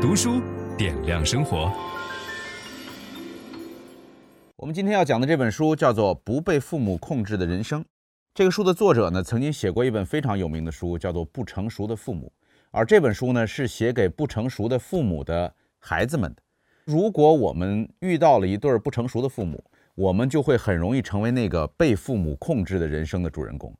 读书点亮生活。我们今天要讲的这本书叫做《不被父母控制的人生》。这个书的作者呢，曾经写过一本非常有名的书，叫做《不成熟的父母》。而这本书呢，是写给不成熟的父母的孩子们的。如果我们遇到了一对不成熟的父母，我们就会很容易成为那个被父母控制的人生的主人公。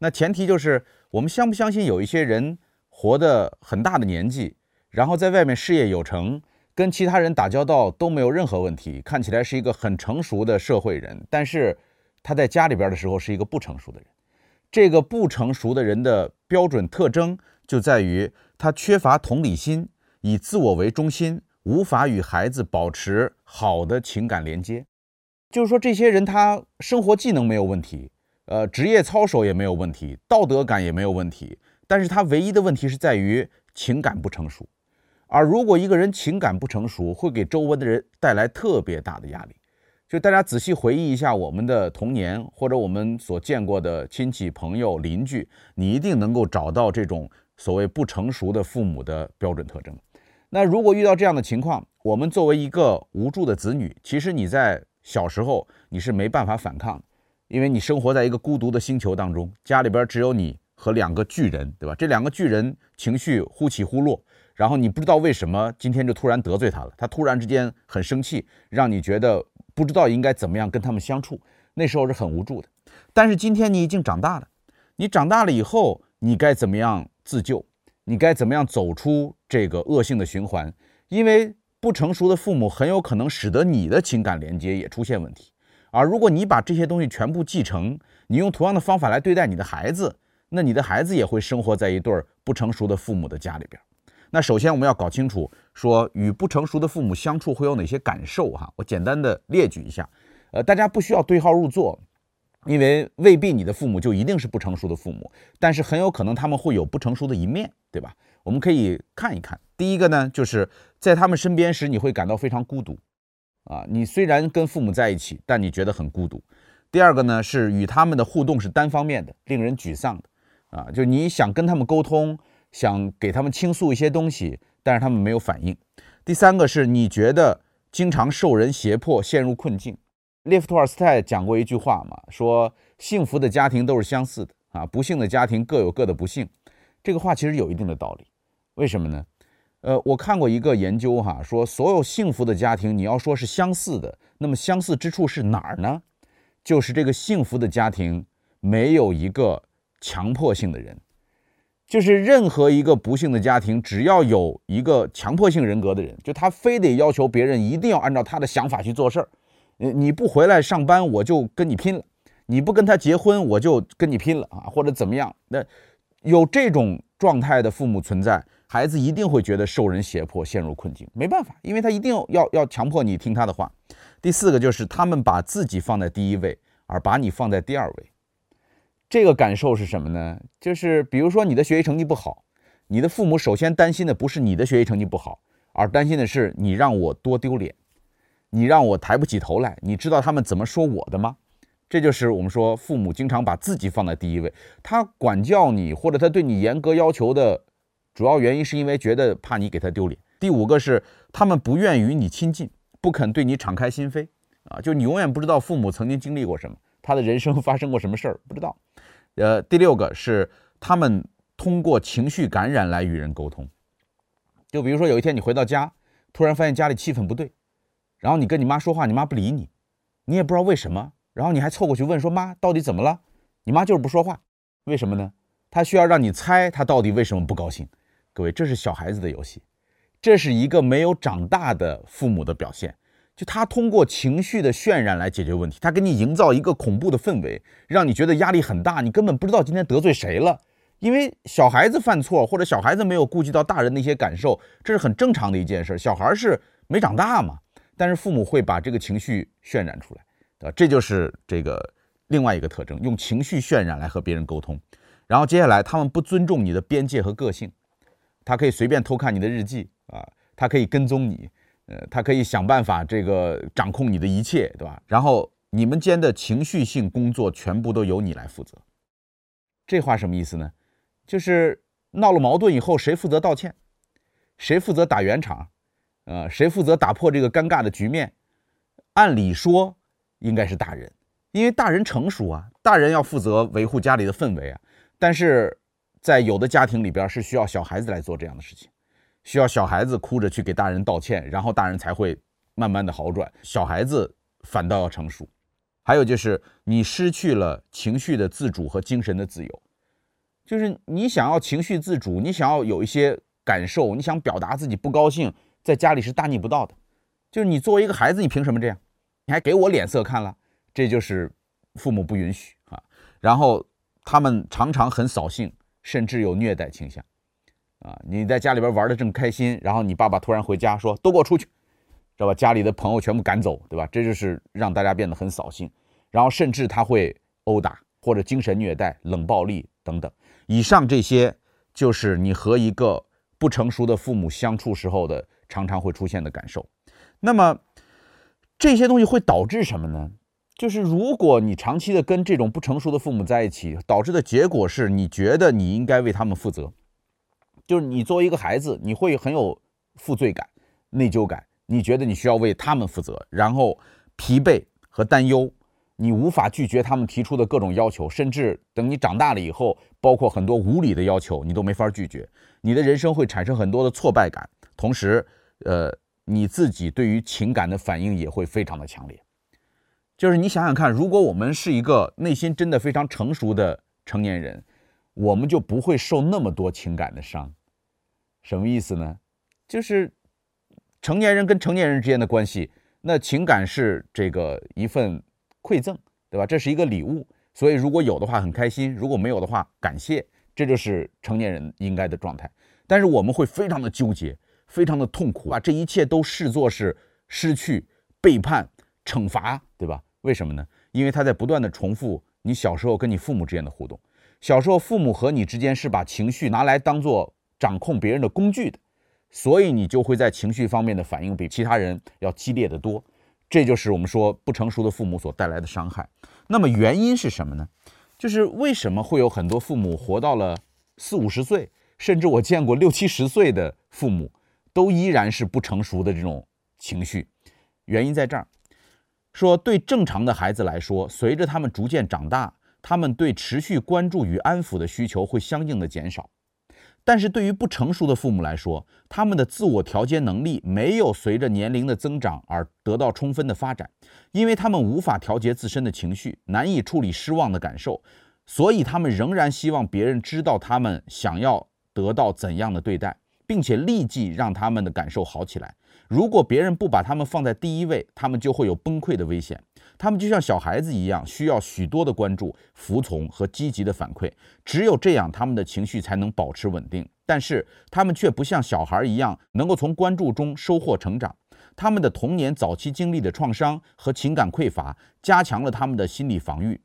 那前提就是，我们相不相信有一些人活得很大的年纪，然后在外面事业有成，跟其他人打交道都没有任何问题，看起来是一个很成熟的社会人，但是他在家里边的时候是一个不成熟的人。这个不成熟的人的标准特征就在于他缺乏同理心，以自我为中心，无法与孩子保持好的情感连接。就是说，这些人他生活技能没有问题。呃，职业操守也没有问题，道德感也没有问题，但是他唯一的问题是在于情感不成熟。而如果一个人情感不成熟，会给周围的人带来特别大的压力。就大家仔细回忆一下我们的童年，或者我们所见过的亲戚、朋友、邻居，你一定能够找到这种所谓不成熟的父母的标准特征。那如果遇到这样的情况，我们作为一个无助的子女，其实你在小时候你是没办法反抗。因为你生活在一个孤独的星球当中，家里边只有你和两个巨人，对吧？这两个巨人情绪忽起忽落，然后你不知道为什么今天就突然得罪他了，他突然之间很生气，让你觉得不知道应该怎么样跟他们相处，那时候是很无助的。但是今天你已经长大了，你长大了以后，你该怎么样自救？你该怎么样走出这个恶性的循环？因为不成熟的父母很有可能使得你的情感连接也出现问题。而如果你把这些东西全部继承，你用同样的方法来对待你的孩子，那你的孩子也会生活在一对不成熟的父母的家里边。那首先我们要搞清楚，说与不成熟的父母相处会有哪些感受哈？我简单的列举一下，呃，大家不需要对号入座，因为未必你的父母就一定是不成熟的父母，但是很有可能他们会有不成熟的一面，对吧？我们可以看一看。第一个呢，就是在他们身边时，你会感到非常孤独。啊，你虽然跟父母在一起，但你觉得很孤独。第二个呢，是与他们的互动是单方面的，令人沮丧的。啊，就你想跟他们沟通，想给他们倾诉一些东西，但是他们没有反应。第三个是你觉得经常受人胁迫，陷入困境。列夫·托尔斯泰讲过一句话嘛，说幸福的家庭都是相似的，啊，不幸的家庭各有各的不幸。这个话其实有一定的道理，为什么呢？呃，我看过一个研究哈，说所有幸福的家庭，你要说是相似的，那么相似之处是哪儿呢？就是这个幸福的家庭没有一个强迫性的人，就是任何一个不幸的家庭，只要有一个强迫性人格的人，就他非得要求别人一定要按照他的想法去做事儿，你你不回来上班，我就跟你拼了；你不跟他结婚，我就跟你拼了啊，或者怎么样？那有这种状态的父母存在。孩子一定会觉得受人胁迫，陷入困境，没办法，因为他一定要要强迫你听他的话。第四个就是他们把自己放在第一位，而把你放在第二位。这个感受是什么呢？就是比如说你的学习成绩不好，你的父母首先担心的不是你的学习成绩不好，而担心的是你让我多丢脸，你让我抬不起头来。你知道他们怎么说我的吗？这就是我们说父母经常把自己放在第一位，他管教你或者他对你严格要求的。主要原因是因为觉得怕你给他丢脸。第五个是他们不愿与你亲近，不肯对你敞开心扉，啊，就你永远不知道父母曾经经历过什么，他的人生发生过什么事儿，不知道。呃，第六个是他们通过情绪感染来与人沟通。就比如说有一天你回到家，突然发现家里气氛不对，然后你跟你妈说话，你妈不理你，你也不知道为什么，然后你还凑过去问说妈到底怎么了？你妈就是不说话，为什么呢？她需要让你猜她到底为什么不高兴。各位，这是小孩子的游戏，这是一个没有长大的父母的表现。就他通过情绪的渲染来解决问题，他给你营造一个恐怖的氛围，让你觉得压力很大，你根本不知道今天得罪谁了。因为小孩子犯错，或者小孩子没有顾及到大人的一些感受，这是很正常的一件事。小孩是没长大嘛，但是父母会把这个情绪渲染出来，啊？这就是这个另外一个特征，用情绪渲染来和别人沟通。然后接下来，他们不尊重你的边界和个性。他可以随便偷看你的日记啊，他可以跟踪你，呃，他可以想办法这个掌控你的一切，对吧？然后你们间的情绪性工作全部都由你来负责。这话什么意思呢？就是闹了矛盾以后，谁负责道歉？谁负责打圆场？呃，谁负责打破这个尴尬的局面？按理说应该是大人，因为大人成熟啊，大人要负责维护家里的氛围啊。但是在有的家庭里边是需要小孩子来做这样的事情，需要小孩子哭着去给大人道歉，然后大人才会慢慢的好转，小孩子反倒要成熟。还有就是你失去了情绪的自主和精神的自由，就是你想要情绪自主，你想要有一些感受，你想表达自己不高兴，在家里是大逆不道的。就是你作为一个孩子，你凭什么这样？你还给我脸色看了？这就是父母不允许啊。然后。他们常常很扫兴，甚至有虐待倾向，啊！你在家里边玩得正开心，然后你爸爸突然回家说：“都给我出去，知道吧？”家里的朋友全部赶走，对吧？这就是让大家变得很扫兴，然后甚至他会殴打或者精神虐待、冷暴力等等。以上这些就是你和一个不成熟的父母相处时候的常常会出现的感受。那么这些东西会导致什么呢？就是如果你长期的跟这种不成熟的父母在一起，导致的结果是你觉得你应该为他们负责，就是你作为一个孩子，你会很有负罪感、内疚感，你觉得你需要为他们负责，然后疲惫和担忧，你无法拒绝他们提出的各种要求，甚至等你长大了以后，包括很多无理的要求，你都没法拒绝，你的人生会产生很多的挫败感，同时，呃，你自己对于情感的反应也会非常的强烈。就是你想想看，如果我们是一个内心真的非常成熟的成年人，我们就不会受那么多情感的伤。什么意思呢？就是成年人跟成年人之间的关系，那情感是这个一份馈赠，对吧？这是一个礼物，所以如果有的话很开心，如果没有的话感谢，这就是成年人应该的状态。但是我们会非常的纠结，非常的痛苦，把这一切都视作是失去、背叛、惩罚，对吧？为什么呢？因为他在不断地重复你小时候跟你父母之间的互动。小时候父母和你之间是把情绪拿来当做掌控别人的工具的，所以你就会在情绪方面的反应比其他人要激烈得多。这就是我们说不成熟的父母所带来的伤害。那么原因是什么呢？就是为什么会有很多父母活到了四五十岁，甚至我见过六七十岁的父母，都依然是不成熟的这种情绪。原因在这儿。说，对正常的孩子来说，随着他们逐渐长大，他们对持续关注与安抚的需求会相应的减少。但是对于不成熟的父母来说，他们的自我调节能力没有随着年龄的增长而得到充分的发展，因为他们无法调节自身的情绪，难以处理失望的感受，所以他们仍然希望别人知道他们想要得到怎样的对待，并且立即让他们的感受好起来。如果别人不把他们放在第一位，他们就会有崩溃的危险。他们就像小孩子一样，需要许多的关注、服从和积极的反馈。只有这样，他们的情绪才能保持稳定。但是，他们却不像小孩一样，能够从关注中收获成长。他们的童年早期经历的创伤和情感匮乏，加强了他们的心理防御。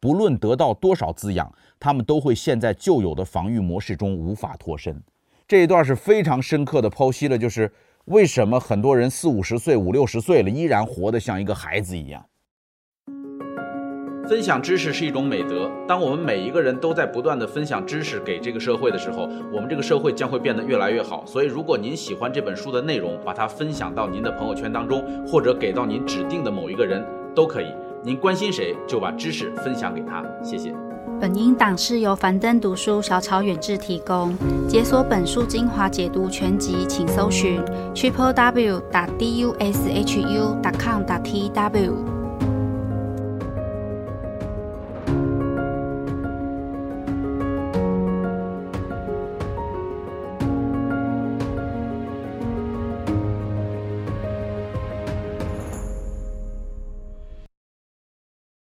不论得到多少滋养，他们都会陷在旧有的防御模式中无法脱身。这一段是非常深刻的剖析了，就是。为什么很多人四五十岁、五六十岁了，依然活得像一个孩子一样？分享知识是一种美德。当我们每一个人都在不断地分享知识给这个社会的时候，我们这个社会将会变得越来越好。所以，如果您喜欢这本书的内容，把它分享到您的朋友圈当中，或者给到您指定的某一个人，都可以。您关心谁，就把知识分享给他。谢谢。本音档是由樊登读书小草远志提供。解锁本书精华解读全集，请搜寻 triple w 打 d u s h u 打 com 打 t w。